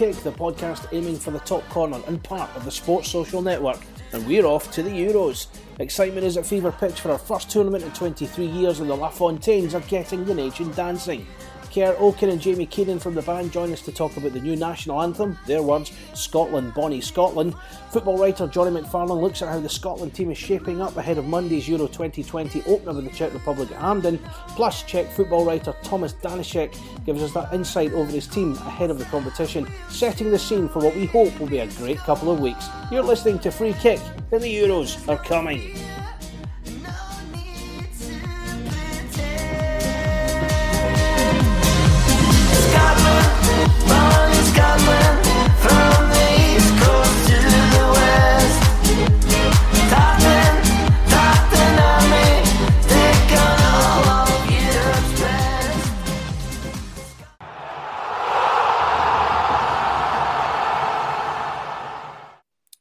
Kick, the podcast aiming for the top corner and part of the Sports Social Network, and we're off to the Euros. Excitement is at fever pitch for our first tournament in 23 years, and the LaFontaines are getting the nation dancing. Kerr Okan and Jamie Keenan from the band join us to talk about the new national anthem, their words, Scotland, Bonnie Scotland. Football writer Jonny McFarlane looks at how the Scotland team is shaping up ahead of Monday's Euro 2020 opener with the Czech Republic at Hampden. Plus, Czech football writer Tomas Danicek gives us that insight over his team ahead of the competition, setting the scene for what we hope will be a great couple of weeks. You're listening to Free Kick, and the Euros are coming.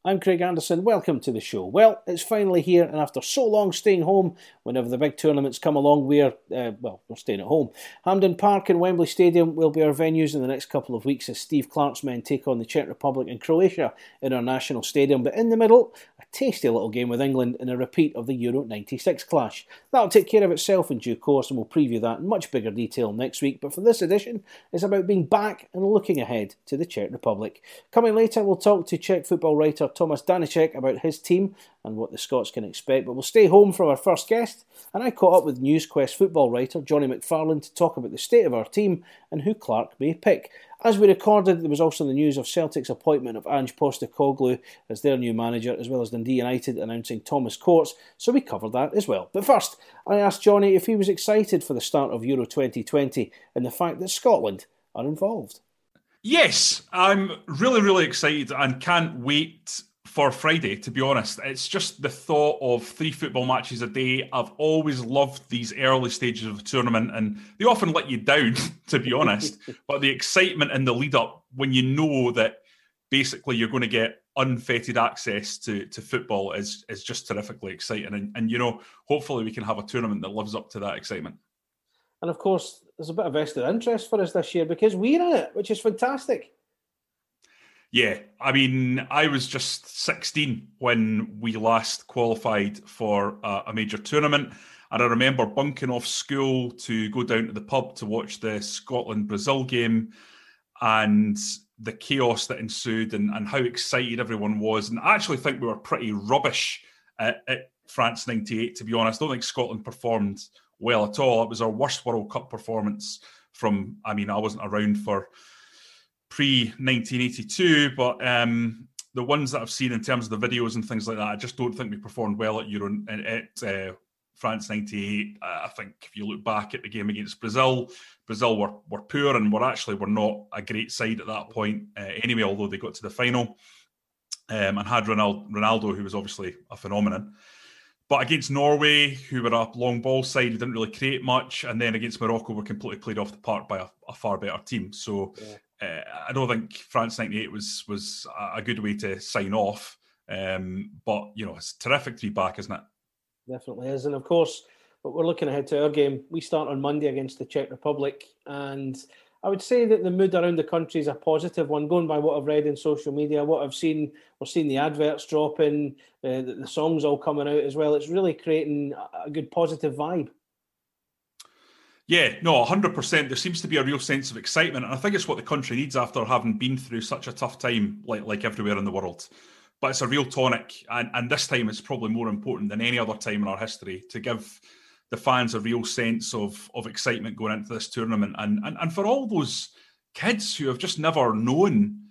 I'm Craig Anderson. Welcome to the show. Well, it's finally here, and after so long staying home, whenever the big tournaments come along, we're uh, well, we're staying at home. Hampden Park and Wembley Stadium will be our venues in the next couple of weeks as Steve Clarke's men take on the Czech Republic and Croatia in our national stadium. But in the middle, a tasty little game with England in a repeat of the Euro 96 clash. That'll take care of itself in due course, and we'll preview that in much bigger detail next week. But for this edition, it's about being back and looking ahead to the Czech Republic. Coming later, we'll talk to Czech football writer Tomas Danicek about his team and what the Scots can expect. But we'll stay home from our first guest, and I caught up with NewsQuest football writer Jonny McFarlane to talk about the state of our team and who Clarke may pick. As we recorded, there was also the news of Celtic's appointment of Ange Postecoglou as their new manager, as well as Dundee United announcing Thomas Courts, so we covered that as well. But first, I asked Jonny if he was excited for the start of Euro 2020 and the fact that Scotland are involved. Yes, I'm really, really excited and can't wait for Friday, to be honest. It's just the thought of three football matches a day. I've always loved these early stages of the tournament, and they often let you down, to be honest. but the excitement and the lead up when you know that basically you're going to get unfettered access to, to football is is just terrifically exciting. And, and you know, hopefully we can have a tournament that lives up to that excitement. And of course, there's a bit of vested interest for us this year because we're in it, which is fantastic. Yeah, I mean, I was just 16 when we last qualified for a, a, major tournament. And I remember bunking off school to go down to the pub to watch the Scotland Brazil game and the chaos that ensued and, and how excited everyone was. And I actually think we were pretty rubbish at, at France 98, to be honest. I don't think Scotland performed well at all. It was our worst World Cup performance from, I mean, I wasn't around for pre 1982, but um, the ones that I've seen in terms of the videos and things like that, I just don't think we performed well at Euro at uh, France '98. Uh, I think if you look back at the game against Brazil, Brazil were were poor and were actually were not a great side at that point uh, anyway. Although they got to the final um, and had Ronaldo, Ronaldo, who was obviously a phenomenon. But against Norway, who were a long ball side, we didn't really create much, and then against Morocco, we were completely played off the park by a, a far better team. So yeah uh, I don't think France '98 was was a good way to sign off. Um, but you know, it's terrific to be back, isn't it? Definitely is, and of course, we're looking ahead to our game. We start on Monday against the Czech Republic, and I would say that the mood around the country is a positive one. Going by what I've read in social media, what I've seen, we're seeing the adverts dropping, uh, the, the songs all coming out as well. It's really creating a good positive vibe. Yeah, no, 100%. There seems to be a real sense of excitement. And I think it's what the country needs after having been through such a tough time, like, like everywhere in the world. But it's a real tonic. And, and this time it's probably more important than any other time in our history to give the fans a real sense of, of excitement going into this tournament. And, and, and for all those kids who have just never known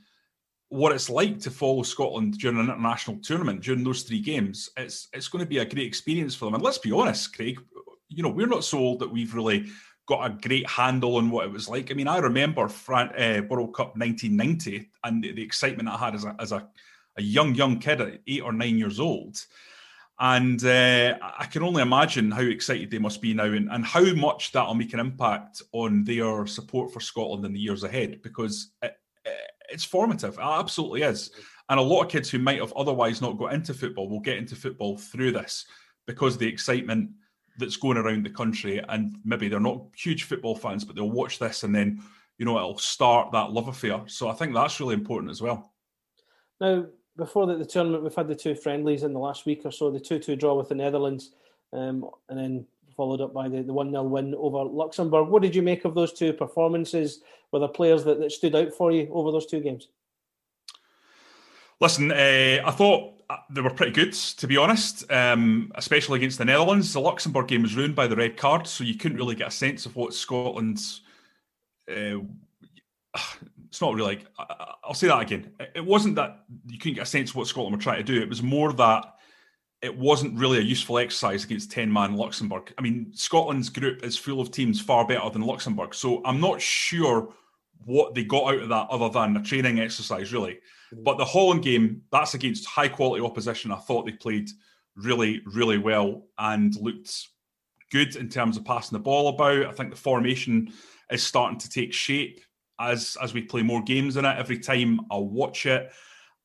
what it's like to follow Scotland during an international tournament during those three games, it's it's going to be a great experience for them. And let's be honest, Craig, you know, we're not so old that we've really got a great handle on what it was like. I mean, I remember Fran- uh, World Cup 1990 and the, the, excitement I had as a, as a, a young, young kid at eight or nine years old. And uh, I can only imagine how excited they must be now and, and how much that'll make an impact on their support for Scotland in the years ahead because it, it's formative. It absolutely is. And a lot of kids who might have otherwise not got into football will get into football through this because the excitement – that's going around the country, and maybe they're not huge football fans, but they'll watch this and then you know, it'll start that love affair. So I think that's really important as well. Now, before the, the tournament, we've had the two friendlies in the last week or so, the 2 2 draw with the Netherlands, um, and then followed up by the, the 1 0 win over Luxembourg. What did you make of those two performances? Were there players that, that stood out for you over those two games? Listen, uh, I thought they were pretty good, to be honest, um, especially against the Netherlands. The Luxembourg game was ruined by the red card, so you couldn't really get a sense of what Scotland's. Uh, it's not really like I'll say that again. It wasn't that you couldn't get a sense of what Scotland were trying to do. It was more that it wasn't really a useful exercise against 10 man Luxembourg. I mean, Scotland's group is full of teams far better than Luxembourg. So I'm not sure what they got out of that other than a training exercise, really. But the Holland game, that's against high quality opposition. I thought they played really, really well and looked good in terms of passing the ball about. I think the formation is starting to take shape as as we play more games in it. Every time I watch it,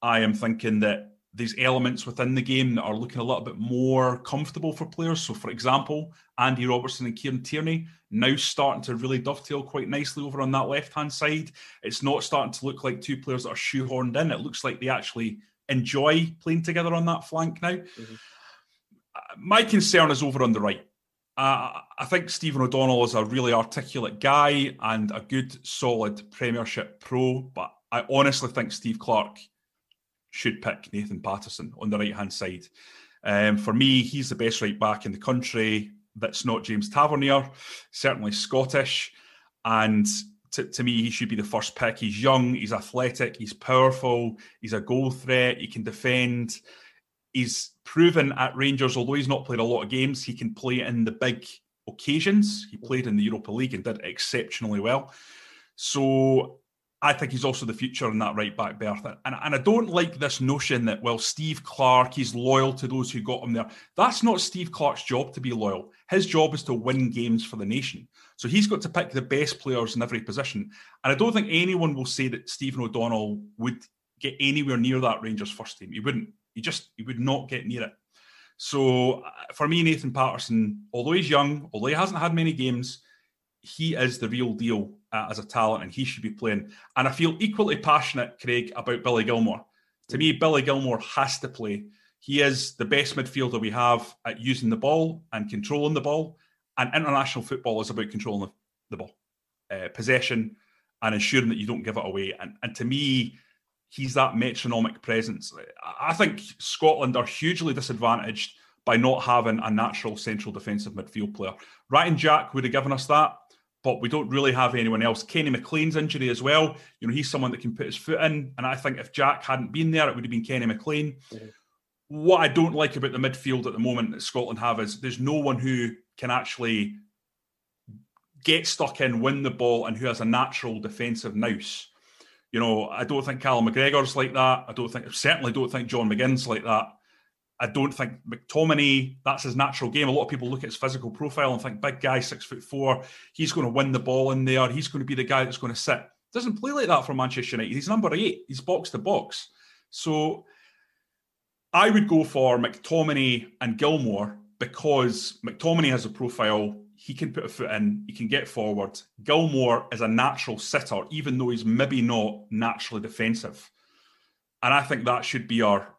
I am thinking that there's elements within the game that are looking a little bit more comfortable for players. So, for example, Andy Robertson and Kieran Tierney now starting to really dovetail quite nicely over on that left hand side. It's not starting to look like two players that are shoehorned in. It looks like they actually enjoy playing together on that flank now. Mm-hmm. My concern is over on the right. Uh, I think Stephen O'Donnell is a really articulate guy and a good, solid Premiership pro, but I honestly think Steve Clarke should pick Nathan Patterson on the right hand side. Um, for me, he's the best right back in the country. That's not James Tavernier, certainly Scottish. And to, to, me, he should be the first pick. He's young, he's athletic, he's powerful, he's a goal threat, he can defend. He's proven at Rangers, although he's not played a lot of games, he can play in the big occasions. He played in the Europa League and did exceptionally well. So I think he's also the future in that right back berth. And, and I don't like this notion that, well, Steve Clarke, he's loyal to those who got him there. That's not Steve Clarke's job to be loyal. His job is to win games for the nation. So he's got to pick the best players in every position. And I don't think anyone will say that Stephen O'Donnell would get anywhere near that Rangers first team. He wouldn't. He just, he would not get near it. So uh, for me, Nathan Patterson, although he's young, although he hasn't had many games, he is the real deal uh, as a talent and he should be playing. And I feel equally passionate, Craig, about Billy Gilmour. To me, Billy Gilmour has to play. He is the best midfielder we have at using the ball and controlling the ball. And international football is about controlling the, the ball, uh, possession, and ensuring that you don't give it away. And, and to me, he's that metronomic presence. I think Scotland are hugely disadvantaged by not having a natural central defensive midfield player. Ryan Jack would have given us that but we don't really have anyone else. Kenny McLean's injury as well. You know, he's someone that can put his foot in. And I think if Jack hadn't been there, it would have been Kenny McLean. Mm-hmm. What I don't like about the midfield at the moment that Scotland have is there's no one who can actually get stuck in, win the ball, and who has a natural defensive nous. You know, I don't think Callum McGregor's like that. I don't think, certainly don't think John McGinn's like that. I don't think McTominay, that's his natural game. A lot of people look at his physical profile and think, big guy, six foot four, he's going to win the ball in there. He's going to be the guy that's going to sit. Doesn't play like that for Manchester United. He's number eight. He's box to box. So I would go for McTominay and Gilmour because McTominay has a profile. He can put a foot in, he can get forward. Gilmour is a natural sitter, even though he's maybe not naturally defensive. And I think that should be our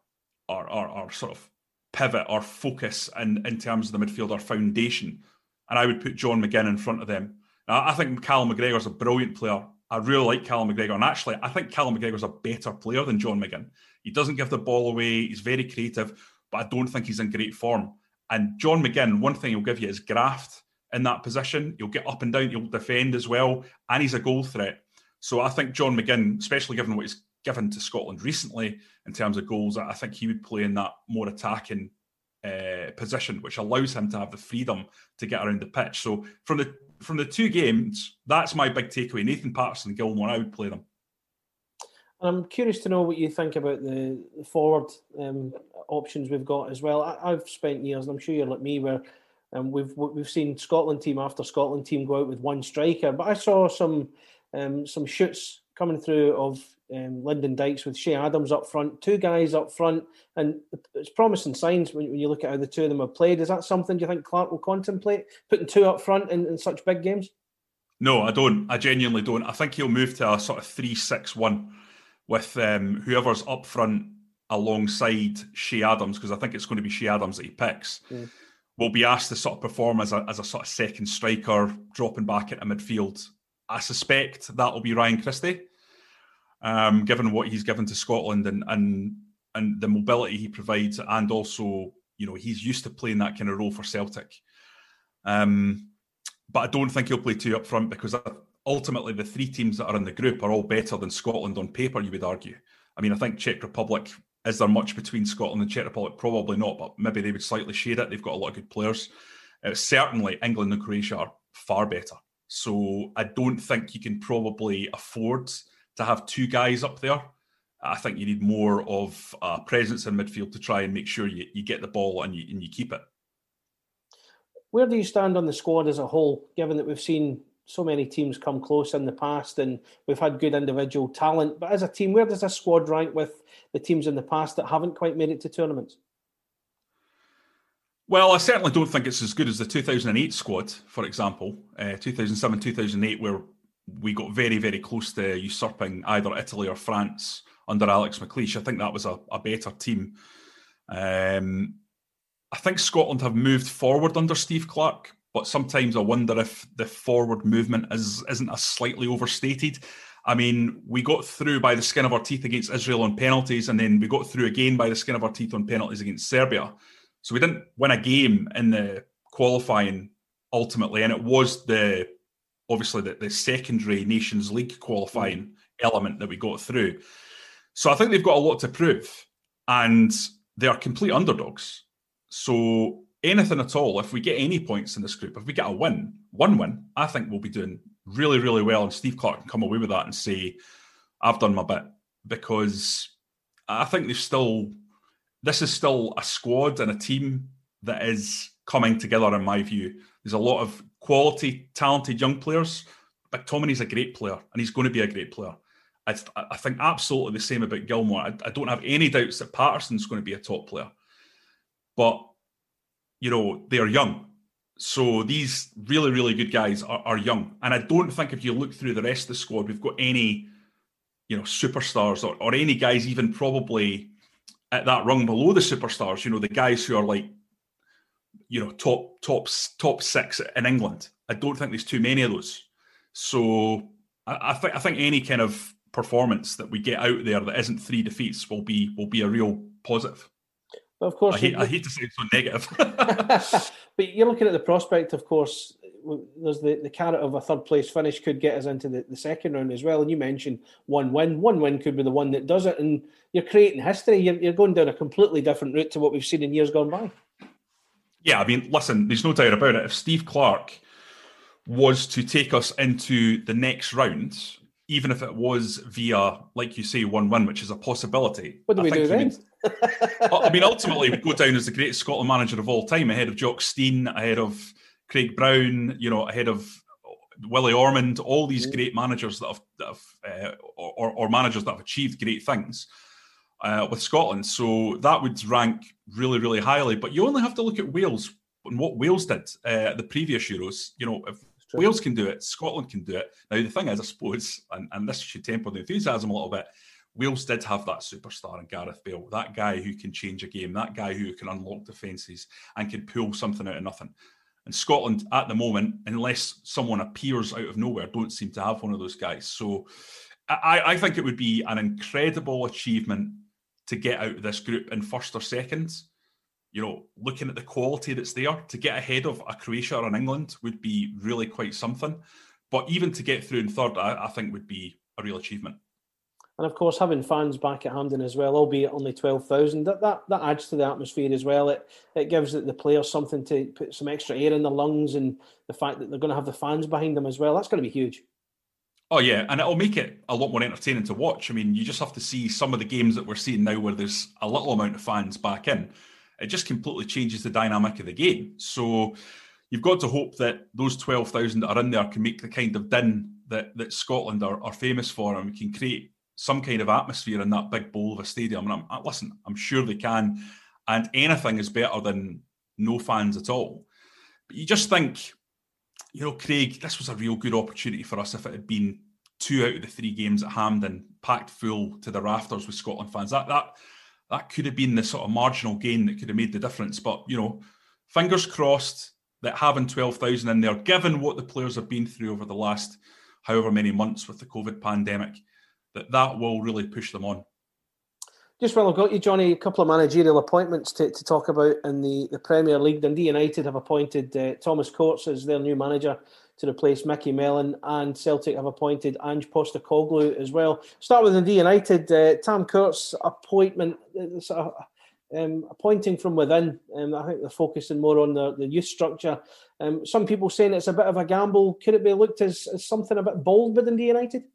our, our, our sort of pivot or focus in, in terms of the midfield, our foundation. And I would put John McGinn in front of them. Now, I think Callum McGregor is a brilliant player. I really like Callum McGregor. And actually, I think Callum McGregor is a better player than John McGinn. He doesn't give the ball away. He's very creative, but I don't think he's in great form. And John McGinn, one thing he'll give you is graft in that position. He'll get up and down, he'll defend as well, and he's a goal threat. So I think John McGinn, especially given what he's given to Scotland recently in terms of goals, I think he would play in that more attacking uh, position, which allows him to have the freedom to get around the pitch. So from the from the two games, that's my big takeaway. Nathan Patterson, Gilmour. I would play them. I'm curious to know what you think about the, forward um, options we've got as well. I, have spent years, and I'm sure you're like me, where um, we've we've seen Scotland team after Scotland team go out with one striker, but I saw some um, some shoots coming through of um, Lyndon Dykes with Che Adams up front, two guys up front, and it's promising signs when, when, you look at how the two of them have played. Is that something you think Clarke will contemplate putting two up front in, in such big games? No, I don't. I genuinely don't. I think he'll move to a sort of three-six-one with um, whoever's up front alongside Che Adams, because I think it's going to be Che Adams that he picks. Mm. Will be asked to sort of perform as a, as a sort of second striker, dropping back into midfield. I suspect that will be Ryan Christie, um, given what he's given to Scotland and and and the mobility he provides, and also you know he's used to playing that kind of role for Celtic. Um, but I don't think he'll play two up front because ultimately the three teams that are in the group are all better than Scotland on paper. You would argue. I mean, I think Czech Republic. Is there much between Scotland and Czech Republic? Probably not, but maybe they would slightly shade it. They've got a lot of good players. Uh, certainly, England and Croatia are far better. So I don't think you can probably afford to have two guys up there. I think you need more of a presence in midfield to try and make sure you, you get the ball and you, and you keep it. Where do you stand on the squad as a whole, given that we've seen so many teams come close in the past and we've had good individual talent? But as a team, where does this squad rank with the teams in the past that haven't quite made it to tournaments? Well, I certainly don't think it's as good as the 2008 squad, for example, uh, 2007 2008, where we got very, very close to usurping either Italy or France under Alex McLeish. I think that was a, a better team. Um, I think Scotland have moved forward under Steve Clarke, but sometimes I wonder if the forward movement is isn't a slightly overstated. I mean, we got through by the skin of our teeth against Israel on penalties, and then we got through again by the skin of our teeth on penalties against Serbia. So we didn't win a game in the qualifying ultimately, and it was the obviously the, the secondary Nations League qualifying mm. element that we got through. So I think they've got a lot to prove, and they are complete underdogs. So anything at all, if we get any points in this group, if we get a win, one win, I think we'll be doing really, really well. And Steve Clarke can come away with that and say, I've done my bit. Because I think they've still, this is still a squad and a team that is coming together, in my view. There's a lot of quality, talented young players. McTominay's a great player, and he's going to be a great player. I, I think absolutely the same about Gilmour. I, I don't have any doubts that Patterson's going to be a top player but you know they're young. So these really, really good guys are, are young, and I don't think if you look through the rest of the squad, we've got any, you know, superstars or, or any guys even probably at that rung below the superstars. You know, the guys who are like, you know, top top top six in England. I don't think there's too many of those. So I, I think I think any kind of performance that we get out there that isn't three defeats will be will be a real positive. But of course, I hate, I hate to say it's so negative. but you're looking at the prospect, of course. There's the, the carrot of a third place finish could get us into the, the second round as well. And you mentioned one win. One win could be the one that does it. And you're creating history. You're, you're going down a completely different route to what we've seen in years gone by. Yeah, I mean, listen, there's no doubt about it. If Steve Clarke was to take us into the next round, even if it was via, like you say, one win, which is a possibility. What do we do then? I mean, ultimately, we go down as the greatest Scotland manager of all time, ahead of Jock Stein, ahead of Craig Brown, you know, ahead of Willie Ormond, all these mm. great managers that have, that have uh, or, or, managers that have achieved great things uh, with Scotland. So that would rank really, really highly. But you only have to look at Wales and what Wales did uh, the previous Euros. You know, if Wales can do it, Scotland can do it. Now, the thing is, I suppose, and, and this should temper the enthusiasm a little bit, Wales did have that superstar in Gareth Bale, that guy who can change a game, that guy who can unlock defences and can pull something out of nothing. And Scotland, at the moment, unless someone appears out of nowhere, don't seem to have one of those guys. So I, I think it would be an incredible achievement to get out of this group in first or second. You know, looking at the quality that's there, to get ahead of a Croatia or an England would be really quite something. But even to get through in third, I, I think would be a real achievement and of course having fans back at Hampden as well, albeit only twelve thousand, that, that that adds to the atmosphere as well. It it gives the players something to put some extra air in their lungs, and the fact that they're going to have the fans behind them as well. That's going to be huge. Oh yeah, mm. and it'll make it a lot more entertaining to watch. I mean, you just have to see some of the games that we're seeing now, where there's a little amount of fans back in. It just completely changes the dynamic of the game. So you've got to hope that those twelve thousand that are in there can make the kind of din that that Scotland are, are famous for, and we can create some kind of atmosphere in that big bowl of a stadium. And I'm, I, listen, I'm sure they can. And anything is better than no fans at all. But you just think, you know, Craig, this was a real good opportunity for us if it had been two out of the three games at Hampden packed full to the rafters with Scotland fans. That that that could have been the sort of marginal gain that could have made the difference. But you know, fingers crossed that having twelve thousand in there, given what the players have been through over the last however many months with the COVID pandemic, that that will really push them on. Just while I've got you, Jonny, a couple of managerial appointments to, to talk about in the, the Premier League. Dundee United have appointed uh, Thomas Courts as their new manager to replace Micky Mellon, and Celtic have appointed Ange Postecoglou as well. Start with Dundee United. Uh, Tam Courts' appointment, uh, um, appointing from within. Um, I think they're focusing more on the, the youth structure. Um, some people saying it's a bit of a gamble. Could it be looked as, as something a bit bold by Dundee United?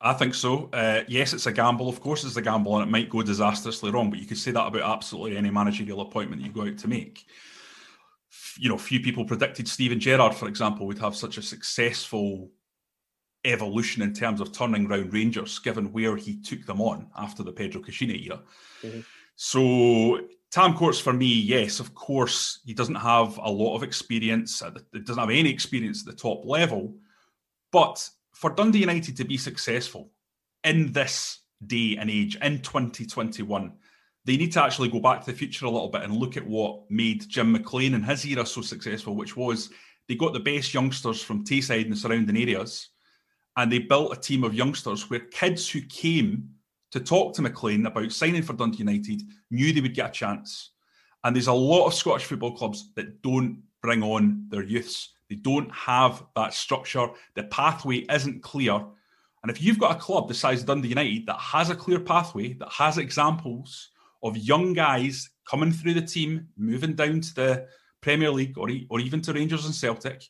I think so. Uh, yes, it's a gamble. Of course, it's a gamble, and it might go disastrously wrong. But you could say that about absolutely any managerial appointment you go out to make. You know, few people predicted Steven Gerrard, for example, would have such a successful evolution in terms of turning round Rangers, given where he took them on after the Pedro Caixinha era. Mm-hmm. So Tam Courts for me, yes, of course, he doesn't have a lot of experience. It doesn't have any experience at the top level, but for Dundee United to be successful in this day and age, in 2021, they need to actually go back to the future a little bit and look at what made Jim McLean and his era so successful, which was they got the best youngsters from Tayside and the surrounding areas, and they built a team of youngsters where kids who came to talk to McLean about signing for Dundee United knew they would get a chance. And there's a lot of Scottish football clubs that don't bring on their youths. They don't have that structure. The pathway isn't clear. And if you've got a club the size of Dundee United that has a clear pathway, that has examples of young guys coming through the team, moving down to the Premier League or, or even to Rangers and Celtic,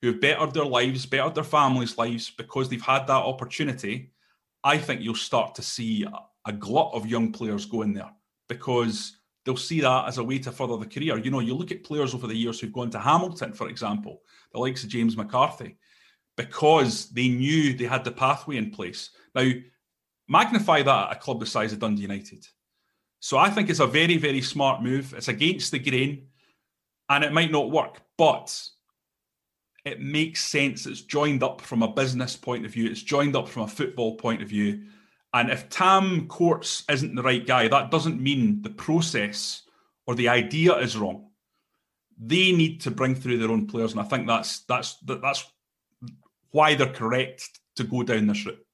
who have bettered their lives, bettered their families' lives because they've had that opportunity, I think you'll start to see a glut of young players go in there because they'll see that as a way to further the career. You know, you look at players over the years who've gone to Hamilton, for example, the likes of James McCarthy, because they knew they had the pathway in place. Now, magnify that at a club the size of Dundee United. So I think it's a very, very smart move. It's against the grain and it might not work, but it makes sense. It's joined up from a business point of view, it's joined up from a football point of view. And if Tam Courts isn't the right guy, that doesn't mean the process or the idea is wrong. They need to bring through their own players, and I think that's that's that's why they're correct to go down this route.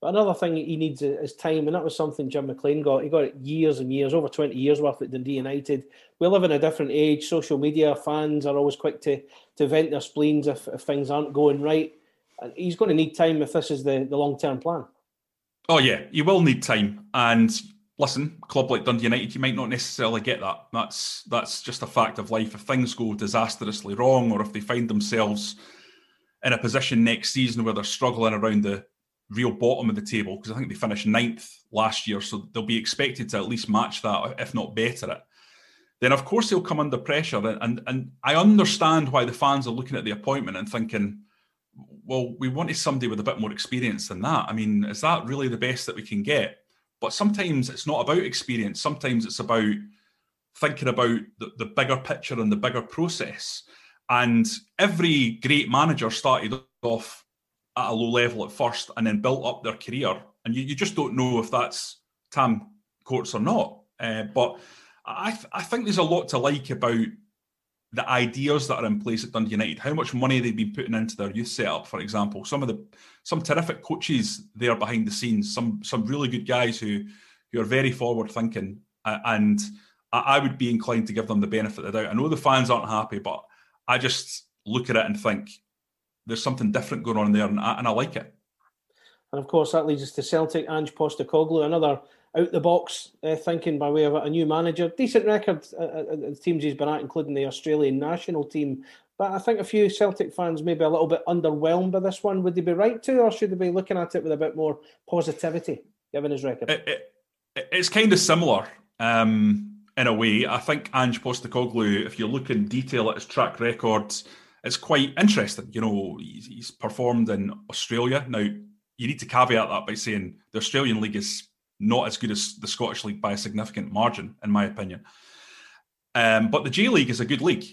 But another thing he needs is time, and that was something Jim McLean got. He got it years and years, over 20 years worth at Dundee United. We live in a different age. Social media fans are always quick to, to vent their spleens if, if things aren't going right. And he's going to need time if this is the, the long term plan. Oh yeah, you will need time. And listen, club like Dundee United, you might not necessarily get that. That's that's just a fact of life. If things go disastrously wrong, or if they find themselves in a position next season where they're struggling around the real bottom of the table, because I think they finished ninth last year, so they'll be expected to at least match that, if not better it. Then of course they'll come under pressure, and and, and I understand why the fans are looking at the appointment and thinking well, we wanted somebody with a bit more experience than that. I mean, is that really the best that we can get? But sometimes it's not about experience. Sometimes it's about thinking about the, the bigger picture and the bigger process. And every great manager started off at a low level at first and then built up their career. And you, you just don't know if that's Tam Courts or not. Uh, but I, th- I think there's a lot to like about the ideas that are in place at Dundee United, how much money they've been putting into their youth setup, for example. Some of the some terrific coaches there behind the scenes, some some really good guys who who are very forward thinking, uh, and I, I, would be inclined to give them the benefit of the doubt. I know the fans aren't happy, but I just look at it and think there's something different going on there, and I, and I like it. And of course, that leads us to Celtic. Ange Postecoglou, another out the box uh, thinking by way of a new manager. Decent record uh, uh, the teams he's been at, including the Australian national team. But I think a few Celtic fans may be a little bit underwhelmed by this one. Would they be right to, or should they be looking at it with a bit more positivity, given his record? It, it, it's kind of similar um, in a way. I think Ange Postecoglou, if you look in detail at his track record, it's quite interesting. You know, he's, he's performed in Australia. Now, you need to caveat that by saying the Australian league is not as good as the Scottish League by a significant margin, in my opinion. Um, but the J League is a good league.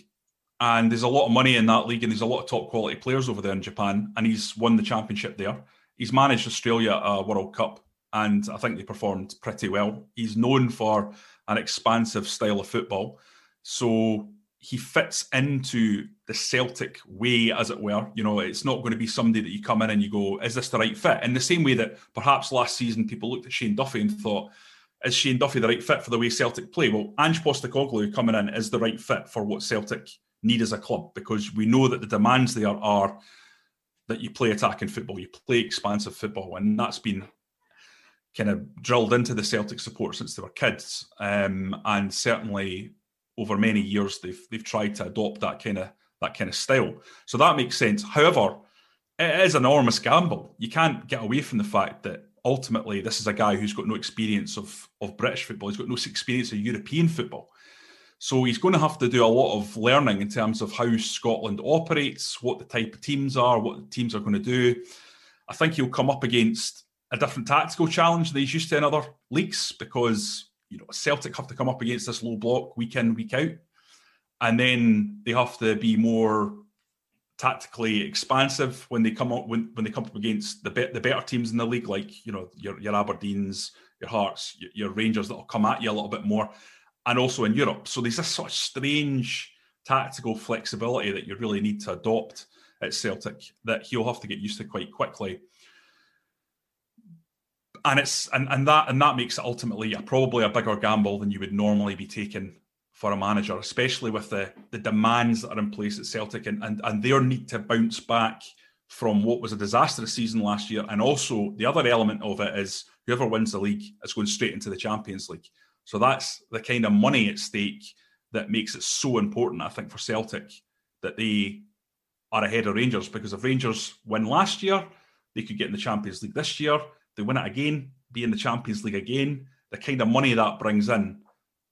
and there's a lot of money in that league, and there's a lot of top quality players over there in Japan, and he's won the championship there. He's managed Australia a World Cup, and I think they performed pretty well. He's known for an expansive style of football, so he fits into the Celtic way, as it were. You know, it's not going to be somebody that you come in and you go, "Is this the right fit?" In the same way that perhaps last season people looked at Shane Duffy and thought is Shane Duffy the right fit for the way Celtic play? Well, Ange Postecoglou coming in is the right fit for what Celtic need as a club because we know that the demands there are that you play attacking football, you play expansive football, and that's been kind of drilled into the Celtic support since they were kids. Um, and certainly over many years they've they've tried to adopt that kind of that kind of style. So that makes sense. However, it is an enormous gamble. You can't get away from the fact that ultimately this is a guy who's got no experience of, of British football. He's got no experience of European football. So he's going to have to do a lot of learning in terms of how Scotland operates, what the type of teams are, what the teams are going to do. I think he'll come up against a different tactical challenge than he's used to in other leagues because you know Celtic have to come up against this low block week in, week out. And then they have to be more tactically expansive when they come up when, when they come up against the be- the better teams in the league, like you know your your Aberdeens, your Hearts, your, your Rangers that will come at you a little bit more, and also in Europe. So there's this sort of strange tactical flexibility that you really need to adopt at Celtic that he'll have to get used to quite quickly. And it's and, and that and that makes it ultimately a, probably a bigger gamble than you would normally be taking for a manager, especially with the, the demands that are in place at Celtic and, and, and their need to bounce back from what was a disastrous season last year. And also, the other element of it is whoever wins the league is going straight into the Champions League. So that's the kind of money at stake that makes it so important, I think, for Celtic that they are ahead of Rangers. Because if Rangers win last year, they could get in the Champions League this year. They win it again, be in the Champions League again. The kind of money that brings in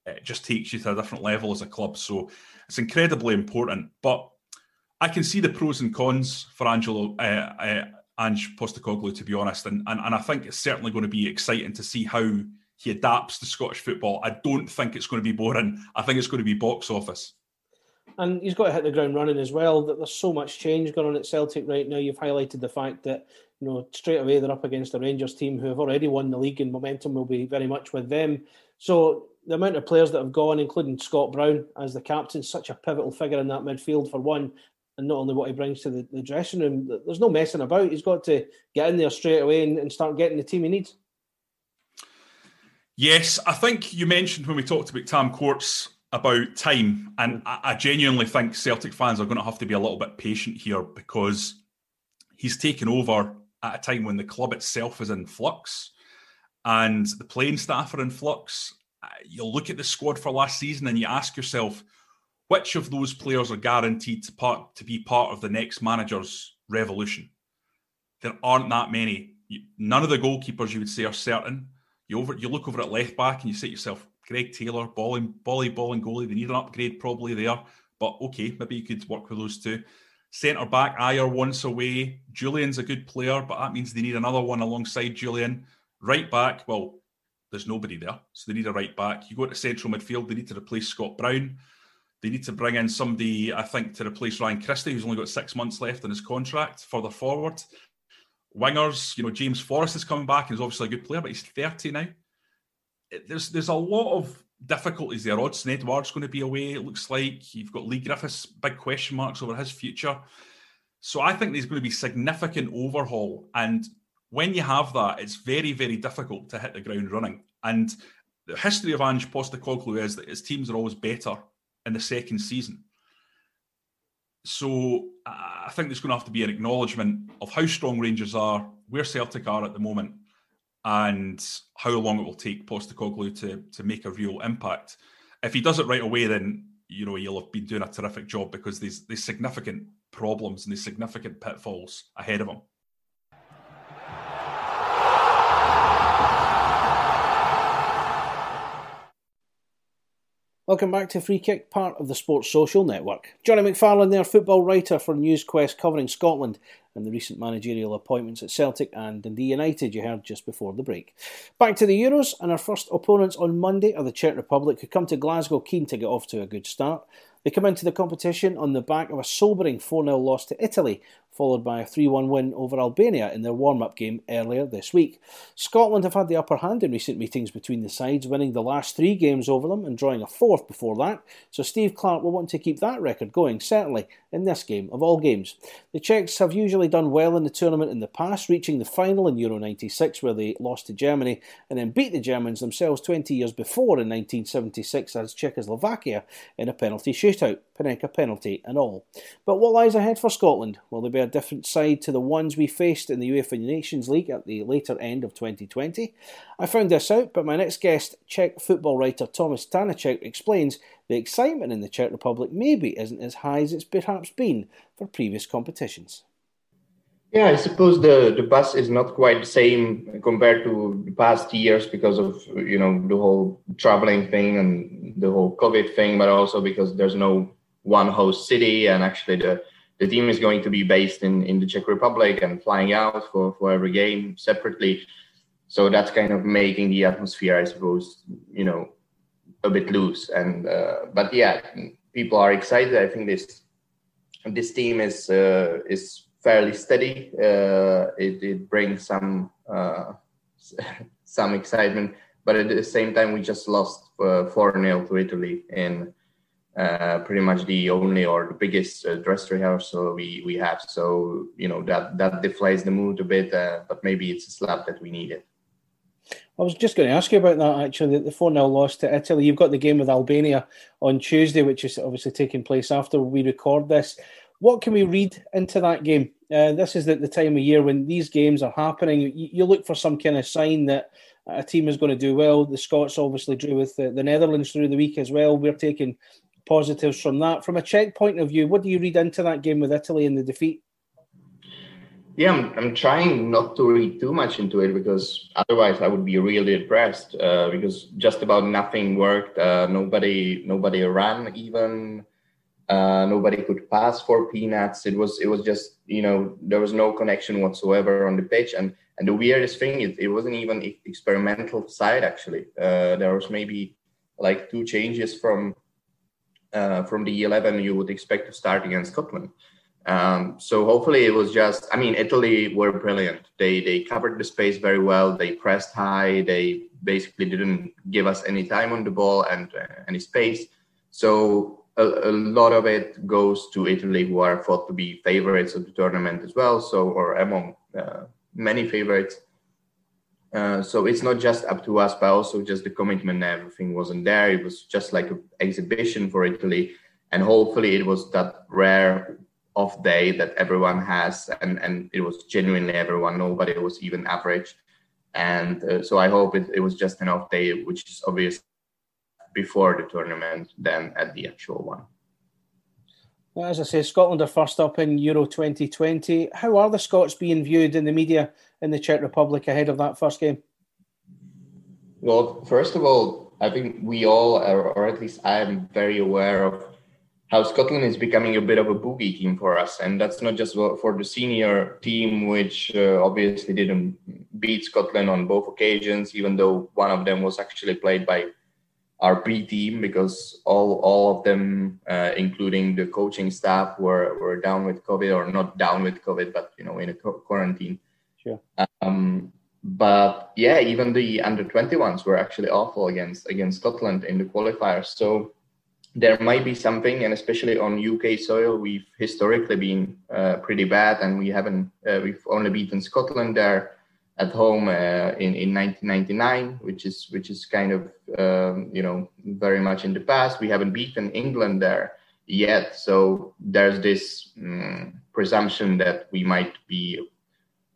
it just takes you to a different level as a club. So it's incredibly important. But I can see the pros and cons for Angelo uh, uh, Ange Postecoglou, to be honest, and, and and I think it's certainly going to be exciting to see how he adapts to Scottish football. I don't think it's going to be boring. I think it's going to be box office. And he's got to hit the ground running as well. That there's so much change going on at Celtic right now. You've highlighted the fact that you know straight away they're up against a Rangers team who have already won the league, and momentum will be very much with them. So the amount of players that have gone, including Scott Brown as the captain, such a pivotal figure in that midfield for one, and not only what he brings to the, the dressing room. There's no messing about. He's got to get in there straight away and, and start getting the team he needs. Yes, I think you mentioned when we talked about Tam Courts about time, and I, I genuinely think Celtic fans are going to have to be a little bit patient here because he's taken over at a time when the club itself is in flux and the playing staff are in flux uh, you'll look at the squad for last season and you ask yourself, which of those players are guaranteed to part to be part of the next manager's revolution? There aren't that many. None of the goalkeepers you would say are certain. You over you look over at left back and you say to yourself, Greg Taylor, balling, volley, Bolingoli. They need an upgrade probably there, but okay, maybe you could work with those two. Centre back, Ajer once away. Jullien's a good player, but that means they need another one alongside Jullien. Right back, well, there's nobody there. So they need a right back. You go to central midfield, they need to replace Scott Brown. They need to bring in somebody, I think, to replace Ryan Christie, who's only got six months left in his contract further forward. Wingers, you know, James Forrest is coming back and he's obviously a good player, but he's 30 now. There's there's a lot of difficulties there. Odsonne Edouard's going to be away, it looks like. You've got Leigh Griffiths, big question marks over his future. So I think there's going to be significant overhaul. And when you have that, it's very, very difficult to hit the ground running. And the history of Ange Postecoglou is that his teams are always better in the second season. So uh, I think there's going to have to be an acknowledgement of how strong Rangers are, where Celtic are at the moment, and how long it will take Postecoglou to to make a real impact. If he does it right away, then you know he'll have been doing a terrific job because there's there's significant problems and there's significant pitfalls ahead of him. Welcome back to Free Kick, part of the Sports Social Network. Jonny McFarlane there, football writer for Newsquest covering Scotland and the recent managerial appointments at Celtic and Dundee United you heard just before the break. Back to the Euros, and our first opponents on Monday are the Czech Republic, who come to Glasgow keen to get off to a good start. They come into the competition on the back of a sobering 4 0 loss to Italy, followed by a 3 1 win over Albania in their warm up game earlier this week. Scotland have had the upper hand in recent meetings between the sides, winning the last three games over them and drawing a fourth before that, so Steve Clarke will want to keep that record going, certainly in this game of all games. The Czechs have usually done well in the tournament in the past, reaching the final in Euro 96 where they lost to Germany and then beat the Germans themselves 20 years before in 1976 as Czechoslovakia in a penalty shootout, Panenka penalty and all. But what lies ahead for Scotland? Will they be a different side to the ones we faced in the UEFA Nations League at the later end of 2020? I found this out, but my next guest, Czech football writer Tomas Danicek, explains the excitement in the Czech Republic maybe isn't as high as it's perhaps been for previous competitions. Yeah, I suppose the, the bus is not quite the same compared to the past years because of you know the whole traveling thing and the whole COVID thing, but also because there's no one host city and actually the the team is going to be based in, in the Czech Republic and flying out for, for every game separately. So that's kind of making the atmosphere, I suppose, you know, a bit loose. And uh, but yeah, people are excited. I think this this team is uh, is fairly steady. Uh, it, it brings some uh, some excitement, but at the same time, we just lost uh, four 0 to Italy in uh, pretty much the only or the biggest uh, dress rehearsal we we have. So you know that that deflates the mood a bit, uh, but maybe it's a slap that we needed. I was just going to ask you about that actually. The 4 0 loss to Italy. You've got the game with Albania on Tuesday, which is obviously taking place after we record this. What can we read into that game? Uh, this is the, the time of year when these games are happening. You, you, look for some kind of sign that a team is going to do well. The Scots obviously drew with the, the Netherlands through the week as well. We're taking positives from that. From a Czech point of view, what do you read into that game with Italy and the defeat? Yeah, I'm, I'm trying not to read too much into it because otherwise I would be really depressed. Uh, because just about nothing worked. Uh, nobody, nobody ran even. Uh, nobody could pass for peanuts. It was, it was just you know there was no connection whatsoever on the pitch. And and the weirdest thing, it, it wasn't even experimental side actually. Uh, there was maybe like two changes from uh, from the 11 you would expect to start against Scotland. Um, so hopefully it was just. I mean, Italy were brilliant. They they covered the space very well. They pressed high. They basically didn't give us any time on the ball and uh, any space. So a, a, lot of it goes to Italy, who are thought to be favorites of the tournament as well. So or among uh, many favorites. Uh, so it's not just up to us, but also just the commitment. Everything wasn't there. It was just like an exhibition for Italy, and hopefully it was that rare off day that everyone has, and and it was genuinely everyone. Nobody was even average, and uh, so I hope it, it was just an off day, which is obvious before the tournament than at the actual one. Well, as I say, Scotland are first up in Euro 2020. How are the Scots being viewed in the media in the Czech Republic ahead of that first game? Well, first of all, I think we all, are, or at least I am very aware of how Scotland is becoming a bit of a boogie team for us. And that's not just for the senior team, which uh, obviously didn't beat Scotland on both occasions, even though one of them was actually played by our B team because all all of them, uh, including the coaching staff, were were down with COVID or not down with COVID, but you know in a quarantine. Sure. Um, but yeah, even the under 21s were actually awful against against Scotland in the qualifiers. So there might be something, and especially on UK soil, we've historically been uh, pretty bad, and we haven't uh, we've only beaten Scotland there at home uh, in in 1999, which is which is kind of um, you know very much in the past. We haven't beaten England there yet, so there's this um, presumption that we might be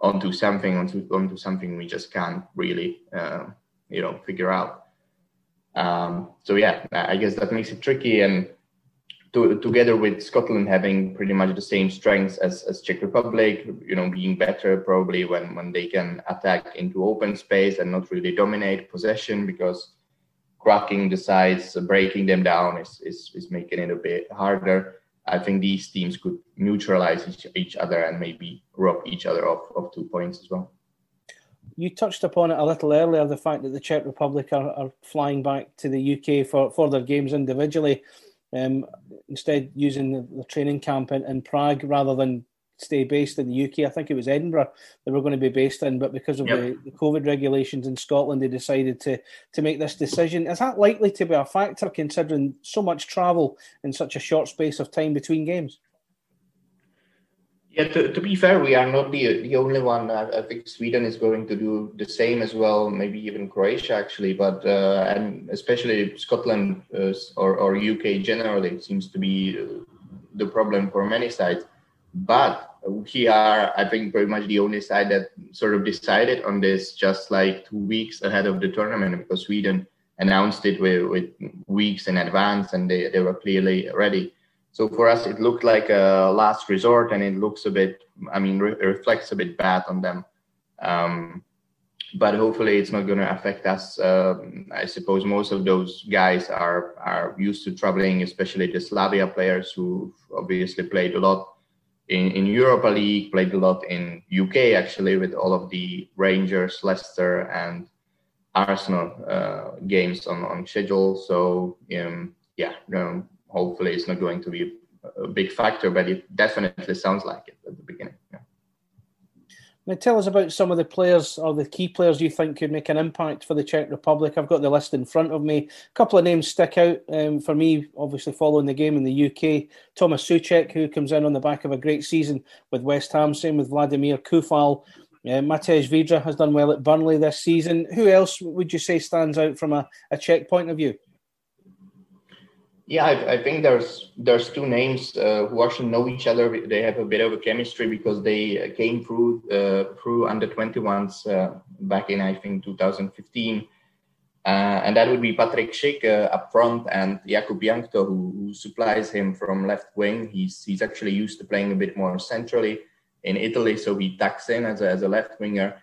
onto something, onto onto something we just can't really uh, you know figure out. Um, so yeah, I guess that makes it tricky and to, together with Scotland having pretty much the same strengths as, as Czech Republic, you know, being better probably when, when they can attack into open space and not really dominate possession because cracking the sides, breaking them down is, is, is making it a bit harder. I think these teams could neutralize each, each other and maybe rob each other of, of two points as well. You touched upon it a little earlier, the fact that the Czech Republic are, are flying back to the UK for, for their games individually. um, instead using the, the training camp in, in, Prague rather than stay based in the UK. I think it was Edinburgh they were going to be based in, but because of yep. the, the, COVID regulations in Scotland, they decided to to make this decision. Is that likely to be a factor considering so much travel in such a short space of time between games? Yeah, to, to be fair, we are not the the only one. I, I, think Sweden is going to do the same as well. Maybe even Croatia actually, but uh, and especially Scotland uh, or or UK generally seems to be uh, the problem for many sides. But we are, I think, pretty much the only side that sort of decided on this just like two weeks ahead of the tournament because Sweden announced it with, with weeks in advance and they, they were clearly ready. So for us, it looked like a last resort, and it looks a bit, I mean, re- reflects a bit bad on them. Um, but hopefully, it's not going to affect us. Uh, I suppose most of those guys are are used to traveling, especially the Slavia players who obviously played a lot in, in Europa League, played a lot in UK actually with all of the Rangers, Leicester, and Arsenal uh, games on on schedule. So um, yeah, um, hopefully it's not going to be a big factor, but it definitely sounds like it at the beginning. Yeah. Now, tell us about some of the players or the key players you think could make an impact for the Czech Republic. I've got the list in front of me. A couple of names stick out um, for me, obviously following the game in the UK. Thomas Soucek, who comes in on the back of a great season with West Ham, same with Vladimir Coufal. Uh, Matej Vydra has done well at Burnley this season. Who else would you say stands out from a, a Czech point of view? Yeah, I, I, think there's there's two names uh, who actually know each other. They have a bit of a chemistry because they uh, came through uh, through under 21s uh, back in I think 2015, uh, and that would be Patrik Schick uh, up front and Jakub Jankto who, who, supplies him from left wing. He's he's actually used to playing a bit more centrally in Italy, so he tucks in as a, as a left winger.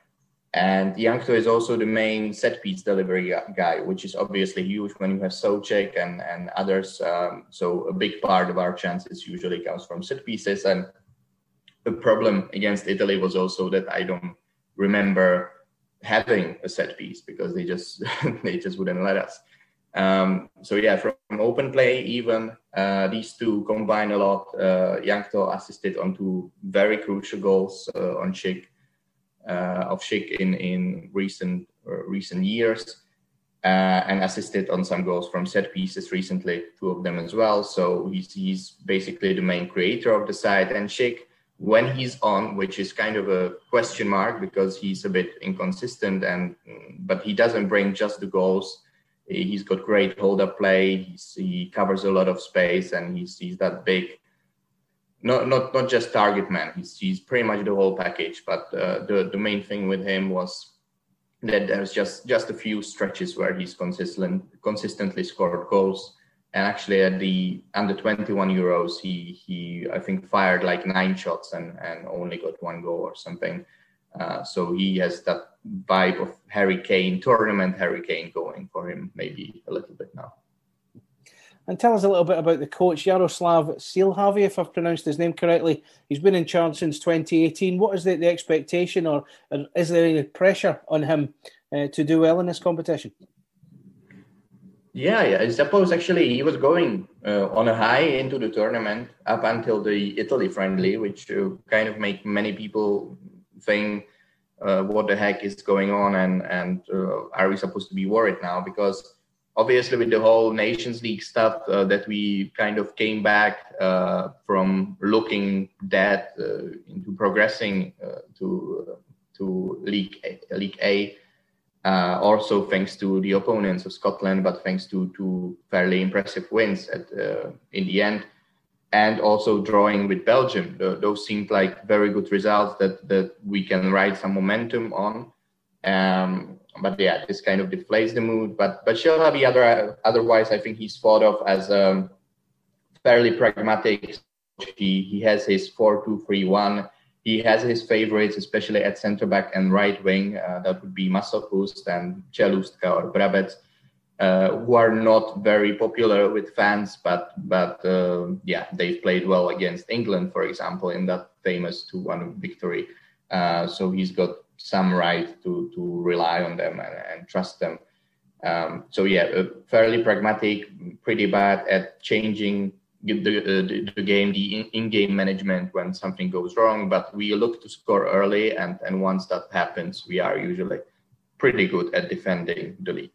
And Jankto is also the main set piece delivery guy, which is obviously huge when you have Soucek and, and others. Um, so a big part of our chances usually comes from set pieces. And the problem against Italy was also that I don't remember having a set piece because they just they just wouldn't let us. Um, so yeah, from open play, even uh, these two combine a lot. Uh, Jankto assisted on two very crucial goals uh, on Schick uh, of Schick in in recent uh, recent years, uh, and assisted on some goals from set pieces recently, two of them as well. So he's he's basically the main creator of the side. And Schick, when he's on, which is kind of a question mark because he's a bit inconsistent, and but he doesn't bring just the goals. He's got great hold up play. He's, he covers a lot of space, and he's he's that big not not not just target man. He's he's pretty much the whole package. But uh, the the main thing with him was that there's just just a few stretches where he's consistent consistently scored goals. And actually, at the under 21 Euros, he he I think fired like nine shots and and only got one goal or something. Uh, so he has that vibe of Harry Kane tournament Harry Kane going for him maybe a little bit now. And tell us a little bit about the coach, Jaroslav Silhavy, if I've pronounced his name correctly. He's been in charge since 2018. What is the, the expectation, or, or, is there any pressure on him uh, to do well in this competition? Yeah, yeah. I suppose actually he was going uh, on a high into the tournament up until the Italy friendly, which uh, kind of make many people think, uh, "What the heck is going on?" and and uh, are we supposed to be worried now? Because obviously with the whole Nations League stuff uh, that we kind of came back uh, from looking that uh, into progressing uh, to to League A, League A. Uh, also thanks to the opponents of Scotland, but thanks to to fairly impressive wins at uh, in the end, and also drawing with Belgium. those seemed like very good results that that we can ride some momentum on. Um, but yeah, this kind of deflates the mood. But but Silhavy other otherwise, I think he's thought of as a fairly pragmatic. He he has his four two three one. He has his favorites, especially at centre back and right wing. Uh, that would be Masopust and Celustka or Brabec, uh, who are not very popular with fans, but but uh, yeah, they've played well against England, for example, in that famous two one victory. Uh, so he's got some right to to rely on them and, and trust them. Um, so yeah, fairly pragmatic, pretty bad at changing the, the, the game, the in-game management when something goes wrong. But we look to score early, and and once that happens, we are usually pretty good at defending the lead.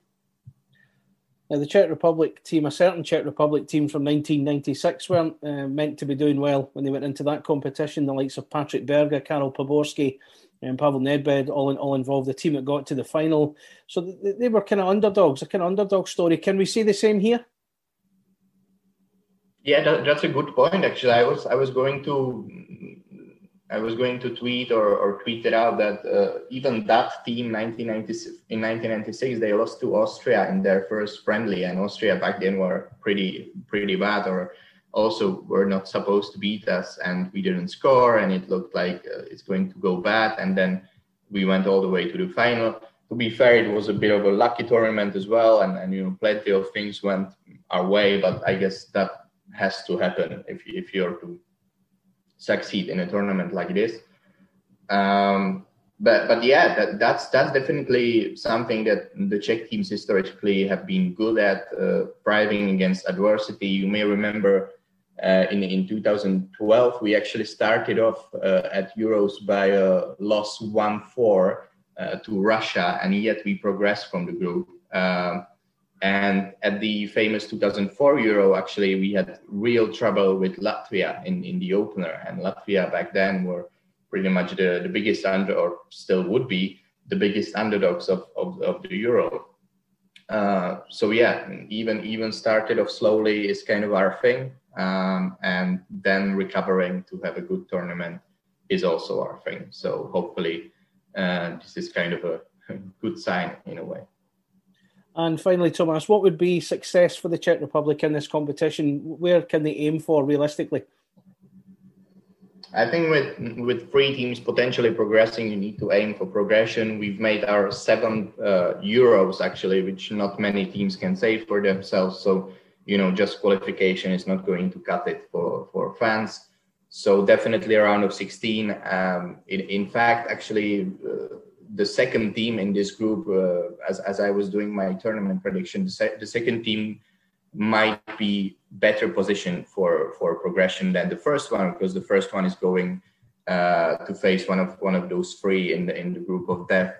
Now, the Czech Republic team, a certain Czech Republic team from 1996, weren't uh, meant to be doing well when they went into that competition. The likes of Patrik Berger, Karel Poborský, and Pavel Nedved all in, all involved. The team that got to the final, so they, they were kind of underdogs, a kind of underdog story. Can we see the same here? Yeah, that, that's a good point. Actually, I was I was going to I was going to tweet or, or tweet it out that uh, even that team 1996, in 1996 they lost to Austria in their first friendly, and Austria back then were pretty pretty bad, or also we were not supposed to beat us, and we didn't score, and it looked like uh, it's going to go bad, and then we went all the way to the final. To be fair, it was a bit of a lucky tournament as well, and, and you know plenty of things went our way, but I guess that has to happen if if you're to succeed in a tournament like this. Um, but but yeah, that, that's that's definitely something that the Czech teams historically have been good at, uh, thriving against adversity. You may remember uh, in in 2012 we actually started off uh, at Euros by a loss one four uh, to Russia, and yet we progressed from the group. Um, and at the famous 2004 Euro, actually, we had real trouble with Latvia in, in the opener. And Latvia back then were pretty much the, the biggest under, or still would be the biggest underdogs of, of, of the Euro. Uh, so yeah, even even started off slowly is kind of our thing, um, and then recovering to have a good tournament is also our thing. So hopefully, uh, this is kind of a good sign in a way. And finally, Thomas, what would be success for the Czech Republic in this competition? Where can they aim for realistically? I think with with three teams potentially progressing, you need to aim for progression. We've made our seventh uh, Euros actually, which not many teams can say for themselves. So you know, just qualification is not going to cut it for for fans. So definitely a round of 16. Um, in, in fact, actually, uh, the second team in this group, uh, as, as I was doing my tournament prediction, the, se- the second team might be better positioned for, for progression than the first one because the first one is going uh, to face one of one of those three in the in the group of death,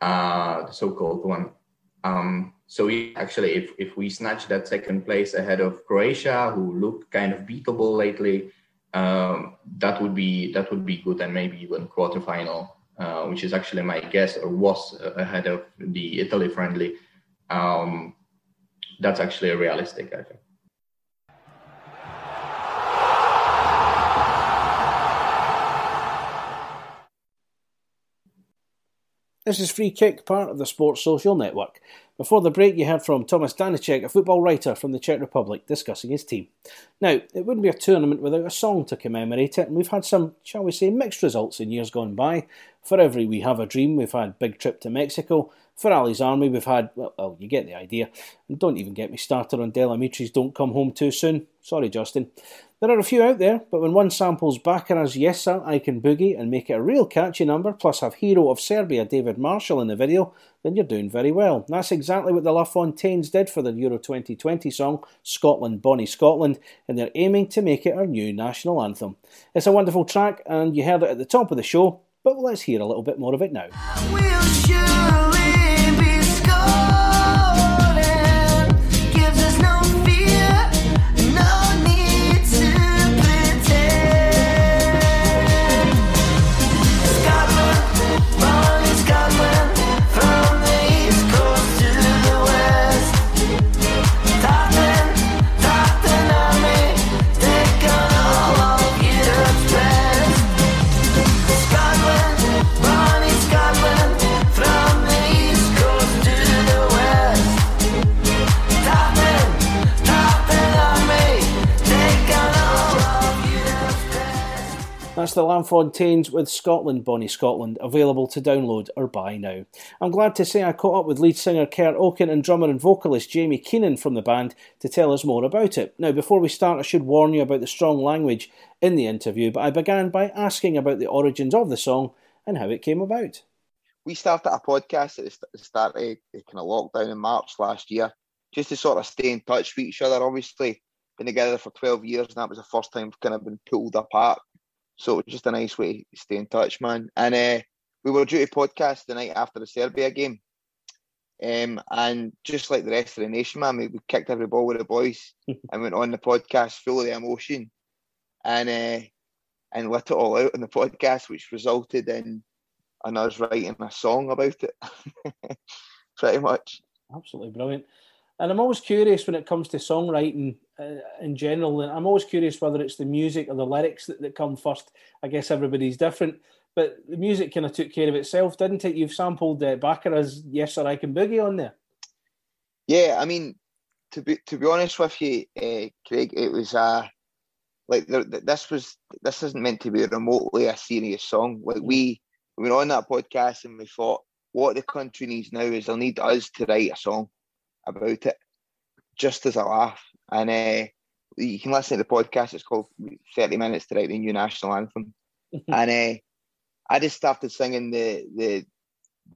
uh, the so-called one. Um, so we, actually, if if we snatch that second place ahead of Croatia, who look kind of beatable lately, um, that would be that would be good and maybe even quarterfinal uh, which is actually my guess or was ahead of the Italy friendly, um, that's actually a realistic, I think. This is Free Kick, part of the Sports Social Network. Before the break, you heard from Thomas Danicek, a football writer from the Czech Republic, discussing his team. Now, it wouldn't be a tournament without a song to commemorate it, and we've had some, shall we say, mixed results in years gone by. For every We Have a Dream, we've had Big Trip to Mexico. For Ally's Army, we've had, well, well you get the idea. And don't even get me started on Del Amitri's Don't Come Home Too Soon. Sorry, Justin. There are a few out there, but when one samples Baccara's Yes Sir, I Can Boogie and make it a real catchy number, plus have hero of Serbia David Marshall in the video, then you're doing very well. That's exactly what the LaFontaines did for their Euro 2020 song, Scotland Bonnie Scotland, and they're aiming to make it our new national anthem. It's a wonderful track, and you heard it at the top of the show, but let's hear a little bit more of it now. That's the LaFontaines with Scotland, Bonnie Scotland, available to download or buy now. I'm glad to say I caught up with lead singer Kerr Okan and drummer and vocalist Jamie Keenan from the band to tell us more about it. Now, before we start, I should warn you about the strong language in the interview, but I began by asking about the origins of the song and how it came about. we started a podcast at the start of the kind of lockdown in March last year, just to sort of stay in touch with each other. Obviously, been together for 12 years, and that was the first time we've kind of been pulled apart. So it was just a nice way to stay in touch, man. And uh, we were due to podcast the night after the Serbia game. Um, and just like the rest of the nation, man, we, we kicked every ball with the boys and went on the podcast full of the emotion and uh, and let it all out in the podcast, which resulted in, in us writing a song about it. Pretty much. Absolutely brilliant. And I'm always curious when it comes to songwriting uh, in general. And I'm always curious whether it's the music or the lyrics that, that come first. I guess everybody's different. But the music kind of took care of itself, didn't it? You've sampled uh, Baccara's "Yes Sir I Can Boogie" on there. Yeah, I mean, to be to be honest with you, uh, Craig, it was uh like this was this isn't meant to be remotely a serious song. Like we we were on that podcast and we thought, what the country needs now is they'll need us to write a song about it, just as a laugh. And uh, you can listen to the podcast. It's called Thirty Minutes to Write the New National Anthem. and uh, I just started singing the the,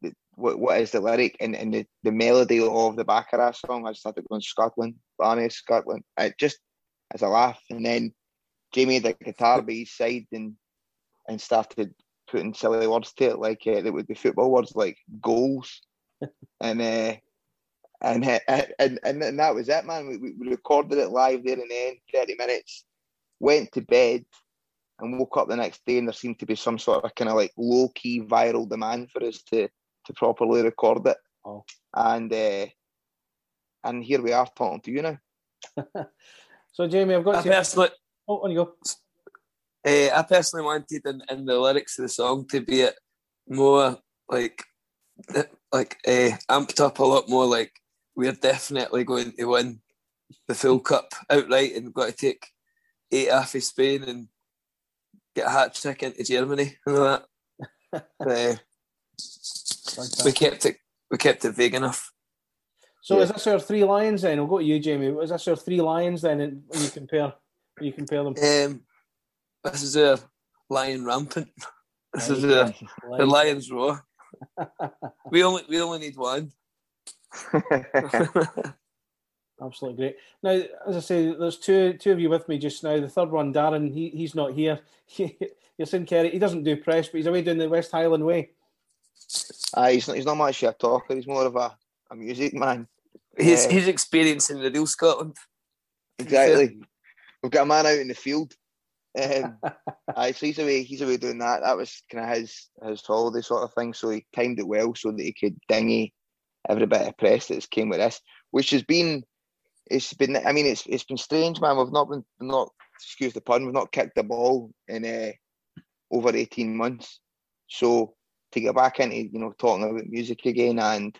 the what, what is the lyric and, and the, the melody of the Baccara song. I started going Scotland, Barney, Scotland. It just as a laugh, and then Jamie had the guitar by his side and and started putting silly words to it, like uh, that would be football words like goals, and uh, and, and and and that was it, man. We, we recorded it live there and then, thirty minutes. Went to bed, and woke up the next day and there seemed to be some sort of kind of like low key viral demand for us to to properly record it. Oh. And uh, and here we are talking to you now. so Jamie, I've got I to personally, oh, on you go. Uh, I personally wanted in, in the lyrics of the song to be it more like like uh, amped up a lot more like we're definitely going to win the full cup outright and we've got to take eight off of Spain and get a hat trick into Germany and all that. uh, we kept it we kept it vague enough. So yeah. is this our three lions then? We'll go to you, Jamie. Is this our three lions then when you compare when you compare them? Um, this is a lion rampant. This is a the lion's roar. we only we only need one. Absolutely great. Now, as I say, there's two two of you with me just now. The third one, Darren, he, he's not here. You're saying Kerry, he doesn't do press, but he's away doing the West Highland Way. Uh, he's not. He's not much a talker. He's more of a, a music man. He's uh, he's experiencing the real Scotland. Exactly. We've got a man out in the field. Um, uh, so he's away. He's away doing that. That was kind of his his holiday sort of thing. So he timed it well so that he could dingy every bit of press that's came with this, which has been it's been I mean it's it's been strange, man. We've not been not excuse the pun, we've not kicked the ball in uh, over eighteen months. So to get back into you know talking about music again and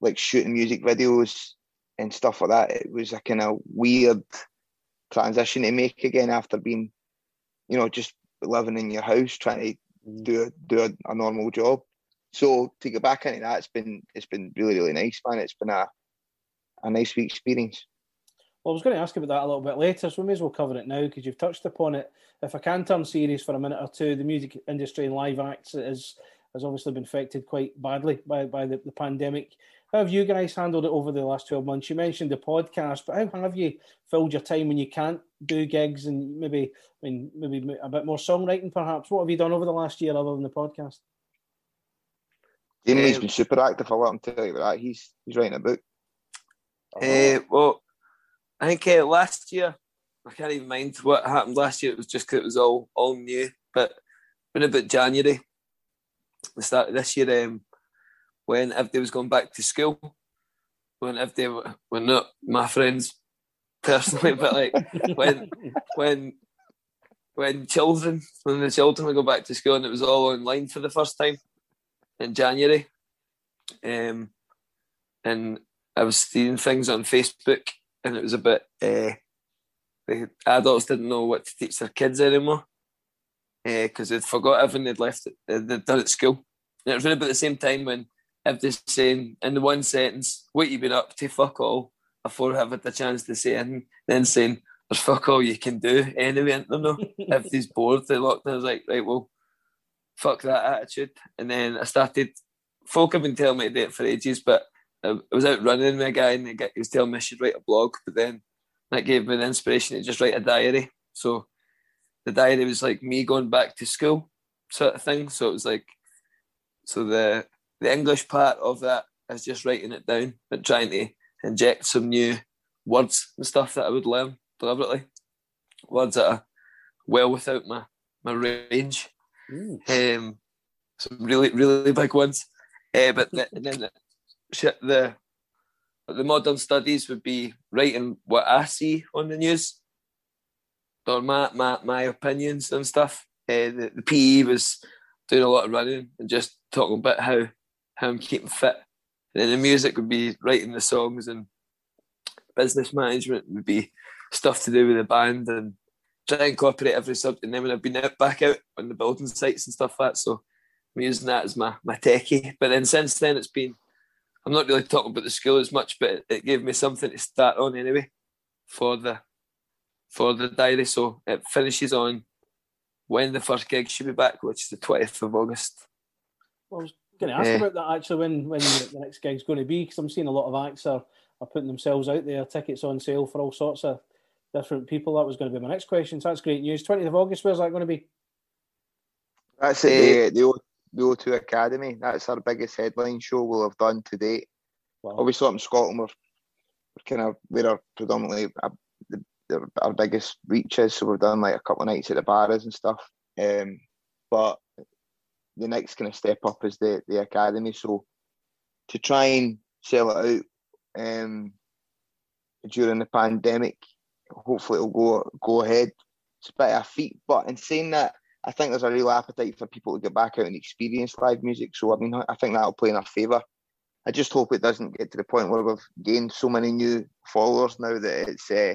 like shooting music videos and stuff like that, it was a kind of weird transition to make again after being, you know, just living in your house trying to mm. do a, do a, a normal job. So to get back into that, it's been it's been really really nice, man. It's been a a nice wee experience. Well, I was going to ask about that a little bit later, so we may as well cover it now because you've touched upon it. If I can turn serious for a minute or two, the music industry and live acts is, has obviously been affected quite badly by, by the, the pandemic. How have you guys handled it over the last 12 months? You mentioned the podcast, but how have you filled your time when you can't do gigs and maybe I mean maybe a bit more songwriting perhaps? What have you done over the last year other than the podcast? Jamie's um, been super active, I'll let him tell you that. He's he's writing a book. Uh, well, I think uh, last year, I can't even mind what happened last year. It was just because it was all all new. But when about January, the start of this year, um, when everybody was going back to school, when everybody were not my friends personally, but like when when when children when the children would go back to school and it was all online for the first time in January. Um, and I was seeing things on Facebook, and it was a bit. Uh, the adults didn't know what to teach their kids anymore because uh, they'd forgot everything they'd left, it, they'd done at school. And it was really about the same time when everybody's saying in the one sentence, "What you been up to? Fuck all." Before having the chance to say and then saying, "There's fuck all you can do anyway." I don't know. everybody's bored. They locked. I was like, right, well, fuck that attitude. And then I started, folk have been telling me to do it for ages, but I was out running with a guy and he was telling me I should write a blog, but then that gave me the inspiration to just write a diary. So the diary was like me going back to school sort of thing. So it was like, so the the English part of that is just writing it down, but trying to inject some new words and stuff that I would learn deliberately. Words that are well without my my range. Um, some really really big ones. Uh, but the, then the, the the modern studies would be writing what I see on the news or my my, my opinions and stuff. Uh, the, the PE was doing a lot of running and just talking about how how I'm keeping fit. And then the music would be writing the songs and business management would be stuff to do with the band and try and incorporate every subject. And then when I've been out back out on the building sites and stuff like that, so I'm using that as my my techie. But then since then it's been I'm not really talking about the school as much, but it, gave me something to start on anyway for the for the diary. So it finishes on when the first gig should be back, which is the 20th of August. Well, I was going to ask about that actually when when the next gig's going to be because I'm seeing a lot of acts are, are putting themselves out there, tickets on sale for all sorts of different people. That was going to be my next question. So that's great news. 20th of August, where's that going to be? That's it. The, the, the O2 Academy. That's our biggest headline show we'll have done to date. Wow. Obviously, up in Scotland, we're, we're kind of we're our predominantly uh, the, the, our biggest reaches. So we've done like a couple of nights at the bars and stuff. Um, but the next kind of step up is the the academy. So to try and sell it out um, during the pandemic, hopefully it'll go go ahead. It's a bit of a feat, but in saying that, I think there's a real appetite for people to get back out and experience live music. So I mean, I think that'll play in our favour. I just hope it doesn't get to the point where we've gained so many new followers now that it's uh,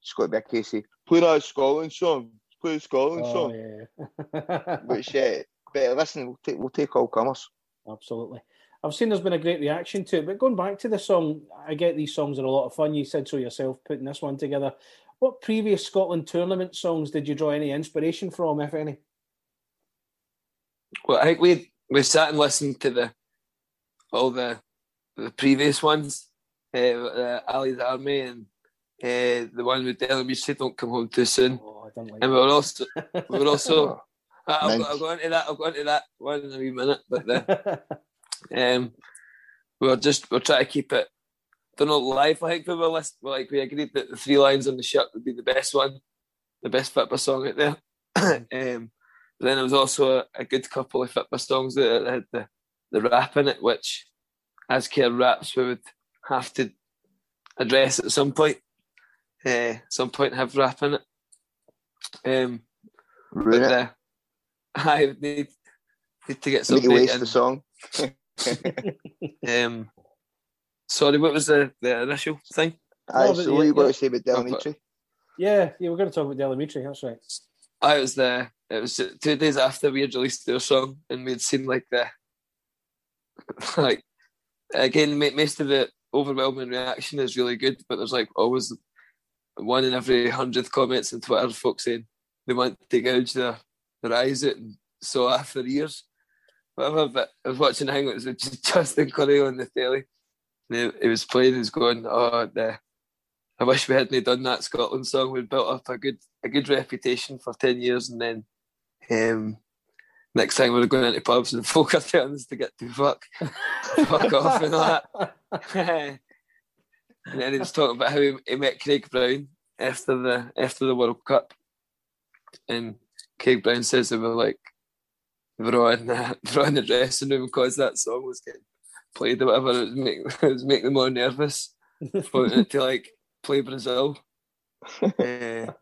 it's got to be a case of play that Scotland song, play Scotland oh, song. Yeah. Which, uh, but listen, we'll take we'll take all comers. Absolutely. I've seen there's been a great reaction to it, but going back to the song, I get these songs are a lot of fun. You said so yourself, putting this one together. What previous Scotland tournament songs did you draw any inspiration from, if any? Well, I think we we sat and listened to the all the the previous ones, uh, uh, Ally's Army and uh, the one with Dylan We said "Don't Come Home Too Soon," oh, like and we were also we were also. I'll, go, I'll go into that. I'll go into that one in a wee minute, but the, um, we were just we're trying to keep it don't know live. I think we were list, like we agreed that the three lines on the shirt would be the best one, the best Fitba song out there. um, but then there was also a, a, good couple of Fitba songs that had the the rap in it, which as Kerr raps we would have to address at some point. Uh, some point have rap in it. Um, but uh, I would need, need to get something. Waste the song. um, Sorry, what was the, the initial thing? Aye, no, so what yeah, you got to say about Del Amitri? Yeah, yeah, we're going to talk about Del Amitri, that's right. I was there. It was two days after we had released their song, and we'd seen like the like again, most of the overwhelming reaction is really good, but there's like always one in every hundredth comments on Twitter, folks saying they want to gouge their, their eyes out and saw after years. Whatever, but I was watching it was just Justin Currie on the telly, He was playing, he's going, oh, the, I wish we hadn't done that Scotland song. We'd built up a good a good reputation for ten years, and then um, next time we are going into pubs and folk are telling us to get to fuck, fuck off and all that. and then he was talking about how he, he, met Craig Brown after the after the World Cup, and Craig Brown says they were like they were on, uh, they were on the dressing room because that song was getting played or whatever, it was, make, it was making them more nervous. to like play Brazil. uh, it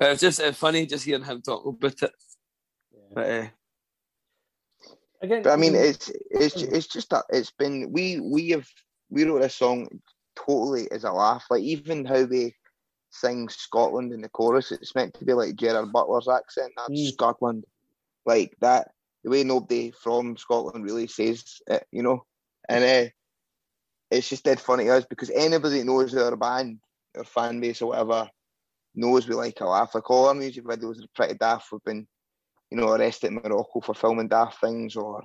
was just uh, funny just hearing him talk about it. Yeah. But, uh, Again, but I mean, it's it's it's just that it's been we we have we wrote a song totally as a laugh. Like even how they sing Scotland in the chorus, it's meant to be like Gerard Butler's accent. That's mm. Scotland, like that. The way nobody from Scotland really says it, you know. And uh, it's just dead funny to us because anybody that knows our band, our fan base or whatever, knows we like a laugh. Like all our music videos are pretty daft. We've been you know, arrested in Morocco for filming daft things or,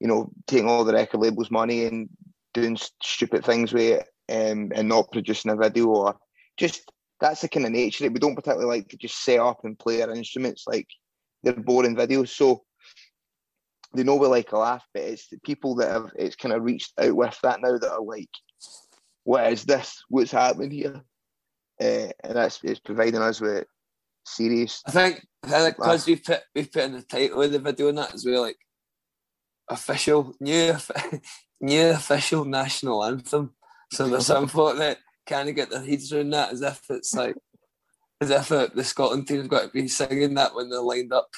you know, taking all the record labels' money and doing stupid things with it um, and not producing a video or just that's the kind of nature. That we don't particularly like to just set up and play our instruments like they're boring videos. So they know we like a laugh, but it's the people that have it's kind of reached out with that now that are like, what is this? What's happening here? Uh, and that's it's providing us with serious. I think because we put we put in the title of the video and that as well, like official new new official national anthem. So there's some folk that kind of get their heads around that as if it's like as if it, the Scotland team's got to be singing that when they're lined up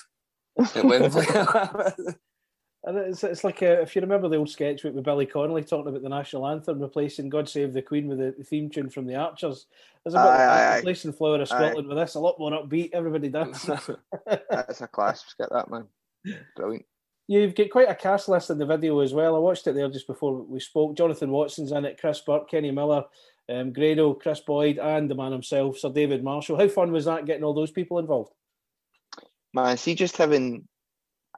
at Wembley. And it's, it's like a, if you remember the old sketch with Billy Connolly talking about the national anthem replacing "God Save the Queen" with the, the theme tune from the Archers. There's a bit aye, like replacing "Flower of Scotland" aye. with this, a lot more upbeat. Everybody dance. That's a class Get that man. Brilliant. You've got quite a cast list in the video as well. I watched it there just before we spoke. Jonathan Watson's in it, Chris Burke, Kenny Miller, um, Grado, Kris Boyd, and the man himself, Sir David Marshall. How fun was that getting all those people involved? Man, see, just having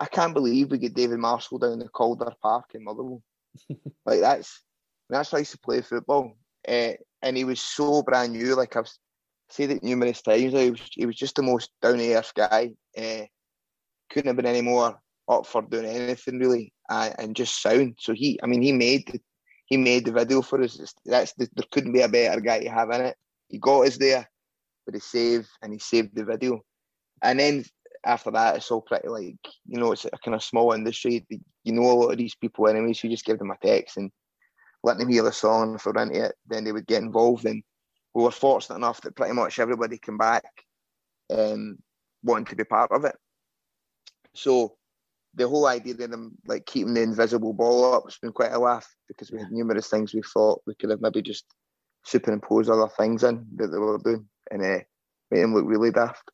I can't believe we get David Marshall down the Calder Park in Motherwell. like that's that's how I used to play football, uh, and he was so brand new. Like I've said it numerous times. He was he was just the most down to earth guy. Uh, couldn't have been any more up for doing anything really, uh, and just sound. So he, I mean, he made the, he made the video for us. That's the, there couldn't be a better guy to have in it. He got us there with a save, and he saved the video. And then after that, it's all pretty like you know, it's a kind of small industry. You know a lot of these people anyway, so you just give them a text and let them hear the song. If they're into it, then they would get involved. And we were fortunate enough that pretty much everybody came back um, wanting to be part of it. So the whole idea of them like keeping the invisible ball up has been quite a laugh because we had numerous things we thought we could have maybe just superimposed other things in that they were doing and uh, made them look really daft.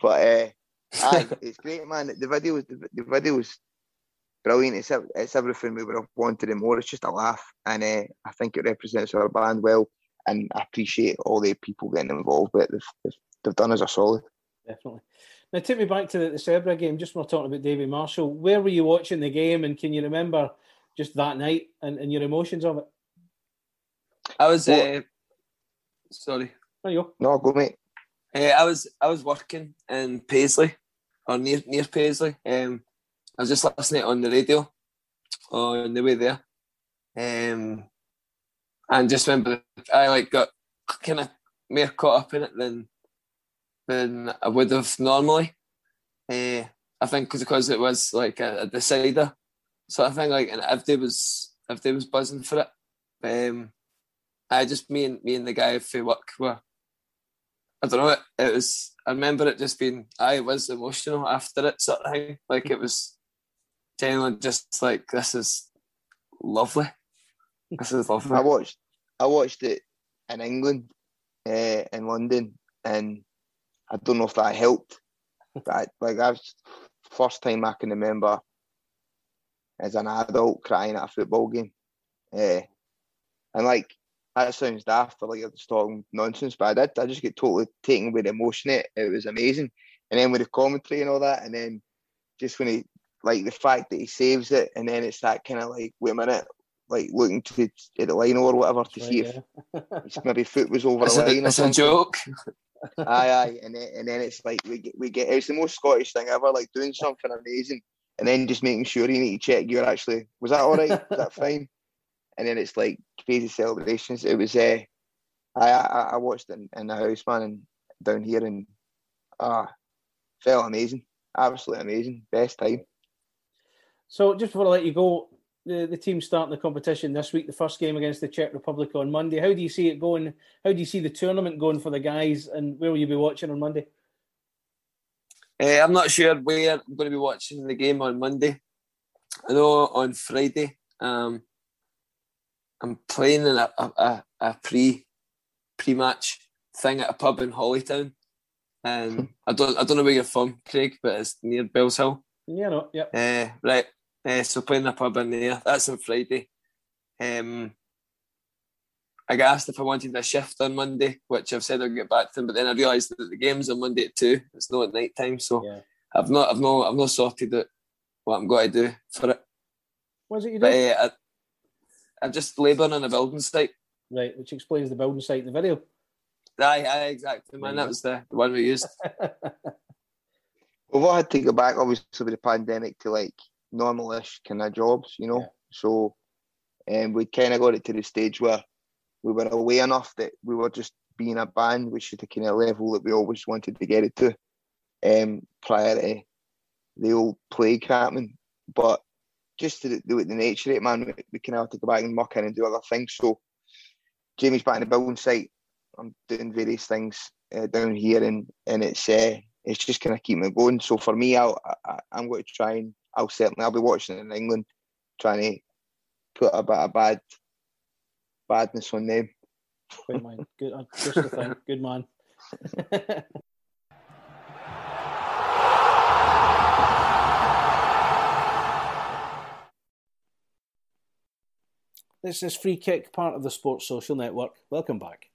But uh, Aye, it's great, man. The video was the, the video was brilliant. It's it's everything we would have wanted and more. It's just a laugh, and uh, I think it represents our band well. And I appreciate all the people getting involved. But they've, they've, they've done us a solid. Definitely. Now take me back to the, the Serbia game. Just when we're talking about David Marshall, where were you watching the game, and can you remember just that night and, and your emotions of it? I was. Uh, sorry. There you go. No, go mate. Uh, I was I was working in Paisley or near near Paisley. Um, I was just listening on the radio on the way there, um, and just remember I like got kind of more caught up in it than than I would have normally. Uh, I think cause, because it was like a, a decider, so I think like and if they was they was buzzing for it, um, I just me and me and the guy for work were I don't know. It, it was. I remember it just being. I was emotional after it, sort of thing. Like it was genuinely just like this is lovely. This is lovely. I watched. I watched it in England, uh, in London, and I don't know if that helped. But like I was first time I can remember as an adult crying at a football game, uh, and like that sounds daft or like you're just talking nonsense, but I did. I just get totally taken with emotion. It it was amazing, and then with the commentary and all that, and then just when he like the fact that he saves it, and then it's that kind of like wait a minute, like looking to at the line or whatever to right, see yeah. if maybe foot was over it's the line. A, it's a joke. aye, aye, and then and then it's like we get we get it's the most Scottish thing ever, like doing something amazing, and then just making sure you need to check you're actually was that all right? was that fine? And then it's like crazy celebrations. It was uh, I, I I watched it in, in the house, man, and down here, and ah, felt amazing, absolutely amazing, best time. So just before I let you go, the the team starting the competition this week. The first game against the Czech Republic on Monday. How do you see it going? How do you see the tournament going for the guys? And where will you be watching on Monday? Uh, I'm not sure where I'm going to be watching the game on Monday. I know on Friday. Um, I'm playing in a, a, a pre pre match thing at a pub in Holytown. And I don't I don't know where you're from, Craig, but it's near Bellshill. Yeah, no, yeah. Uh, right. Uh, so playing a pub in there. That's on Friday. Um, I got asked if I wanted a shift on Monday, which I've said I'll get back to them, but then I realised that the game's on Monday at two. It's not at night time, so yeah. I've not, I've not, I've not sorted out what I'm going to do for it. What is it you do? But uh, I'm just labouring on a building site. Right, which explains the building site in the video. Aye, aye, exactly, man. That was the, the one we used. Well, we had to go back, obviously, with the pandemic to like normal-ish kind of jobs, you know. Yeah. So, um, we kind of got it to the stage where we were away enough that we were just being a band, which is the kind of level that we always wanted to get it to, um, prior to the old plague happening. But just to do it the nature of it, man, we, of have to go back and muck in and do other things. So, Jamie's back in the building site. I'm doing various things uh, down here, and and it's uh, it's just kind of keeping it going. So for me, I'll, I, I'm going to try and I'll certainly I'll be watching in England, trying to put a bit of bad badness on them. Good man. Good, uh, just thing. Good man. This is Free Kick, part of the Sports Social Network. Welcome back.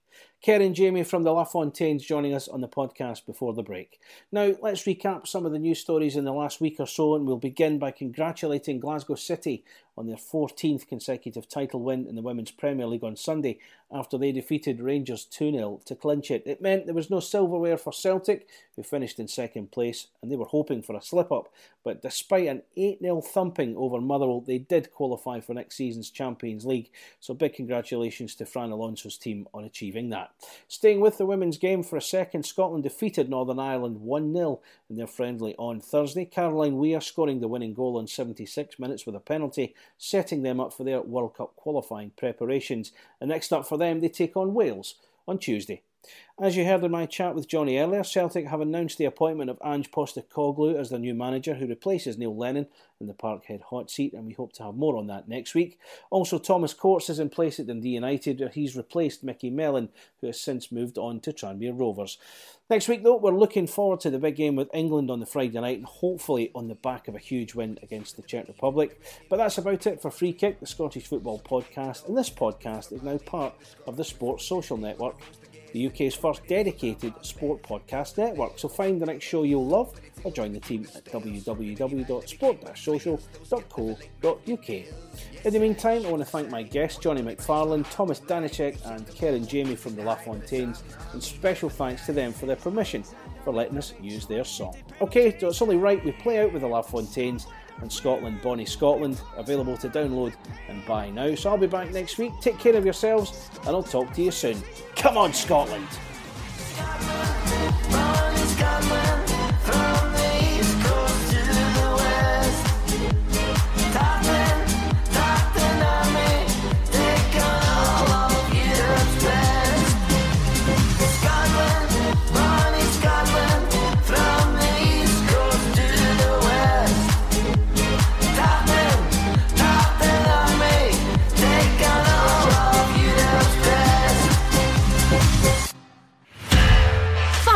And Jamie from the LaFontaines joining us on the podcast before the break. Now, let's recap some of the news stories in the last week or so, and we'll begin by congratulating Glasgow City on their 14th consecutive title win in the Women's Premier League on Sunday after they defeated Rangers 2 0 to clinch it. It meant there was no silverware for Celtic, who finished in second place, and they were hoping for a slip up. But despite an 8 0 thumping over Motherwell, they did qualify for next season's Champions League. So big congratulations to Fran Alonso's team on achieving that. Staying with the women's game for a second, Scotland defeated Northern Ireland 1 0 in their friendly on Thursday. Caroline Weir scoring the winning goal in 76 minutes with a penalty, setting them up for their World Cup qualifying preparations. And next up for them, they take on Wales on Tuesday. As you heard in my chat with Jonny earlier, Celtic have announced the appointment of Ange Postecoglou as their new manager, who replaces Neil Lennon in the Parkhead hot seat, and we hope to have more on that next week. Also, Thomas Courts is in place at Dundee United, where he's replaced Micky Mellon, who has since moved on to Tranmere Rovers. Next week, though, we're looking forward to the big game with England on the Friday night, and hopefully on the back of a huge win against the Czech Republic. But that's about it for Free Kick, the Scottish Football Podcast, and this podcast is now part of the Sports Social Network the UK's first dedicated sport podcast network. So find the next show you'll love or join the team at www.sport-social.co.uk. In the meantime, I want to thank my guests Jonny McFarlane, Thomas Danicek and Karen Jamie from the LaFontaines and special thanks to them for their permission for letting us use their song. Okay, so it's only right we play out with the LaFontaines and Scotland, Bonnie Scotland, available to download and buy now. So I'll be back next week. Take care of yourselves, and I'll talk to you soon. Come on, Scotland!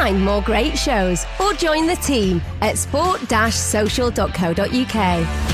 Find more great shows or join the team at sport-social.co.uk.